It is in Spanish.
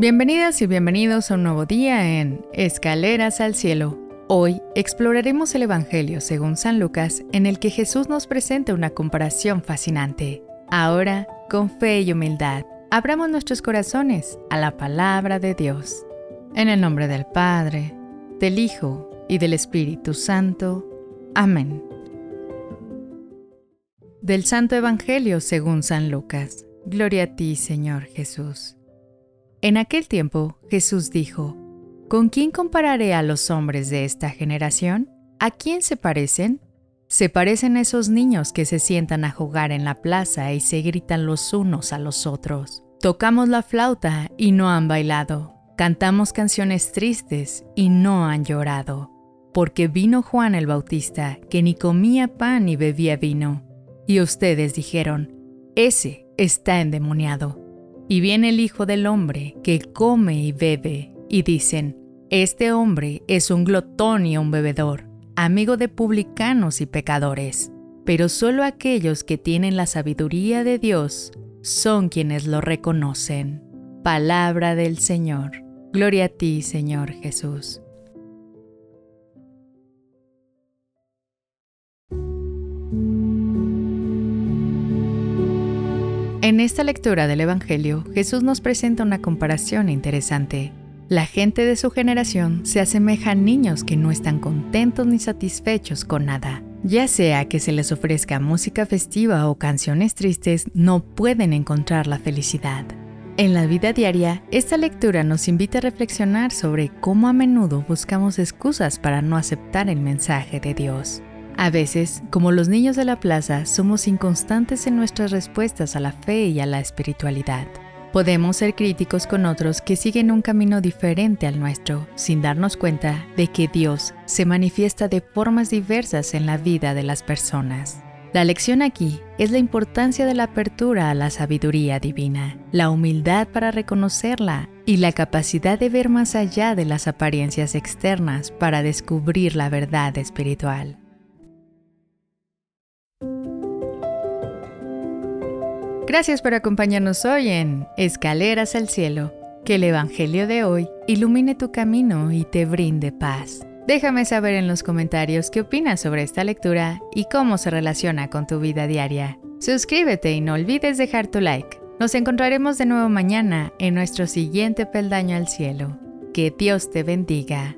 Bienvenidas y bienvenidos a un nuevo día en Escaleras al Cielo. Hoy exploraremos el Evangelio según San Lucas en el que Jesús nos presenta una comparación fascinante. Ahora, con fe y humildad, abramos nuestros corazones a la palabra de Dios. En el nombre del Padre, del Hijo y del Espíritu Santo. Amén. Del Santo Evangelio según San Lucas. Gloria a ti, Señor Jesús. En aquel tiempo Jesús dijo, ¿Con quién compararé a los hombres de esta generación? ¿A quién se parecen? Se parecen a esos niños que se sientan a jugar en la plaza y se gritan los unos a los otros. Tocamos la flauta y no han bailado. Cantamos canciones tristes y no han llorado. Porque vino Juan el Bautista, que ni comía pan ni bebía vino y ustedes dijeron, ese está endemoniado. Y viene el Hijo del Hombre, que come y bebe, y dicen, este hombre es un glotón y un bebedor, amigo de publicanos y pecadores. Pero solo aquellos que tienen la sabiduría de Dios son quienes lo reconocen. Palabra del Señor. Gloria a ti, Señor Jesús. En esta lectura del Evangelio, Jesús nos presenta una comparación interesante. La gente de su generación se asemeja a niños que no están contentos ni satisfechos con nada. Ya sea que se les ofrezca música festiva o canciones tristes, no pueden encontrar la felicidad. En la vida diaria, esta lectura nos invita a reflexionar sobre cómo a menudo buscamos excusas para no aceptar el mensaje de Dios. A veces, como los niños de la plaza, somos inconstantes en nuestras respuestas a la fe y a la espiritualidad. Podemos ser críticos con otros que siguen un camino diferente al nuestro, sin darnos cuenta de que Dios se manifiesta de formas diversas en la vida de las personas. La lección aquí es la importancia de la apertura a la sabiduría divina, la humildad para reconocerla y la capacidad de ver más allá de las apariencias externas para descubrir la verdad espiritual. Gracias por acompañarnos hoy en Escaleras al Cielo. Que el Evangelio de hoy ilumine tu camino y te brinde paz. Déjame saber en los comentarios qué opinas sobre esta lectura y cómo se relaciona con tu vida diaria. Suscríbete y no olvides dejar tu like. Nos encontraremos de nuevo mañana en nuestro siguiente peldaño al cielo. Que Dios te bendiga.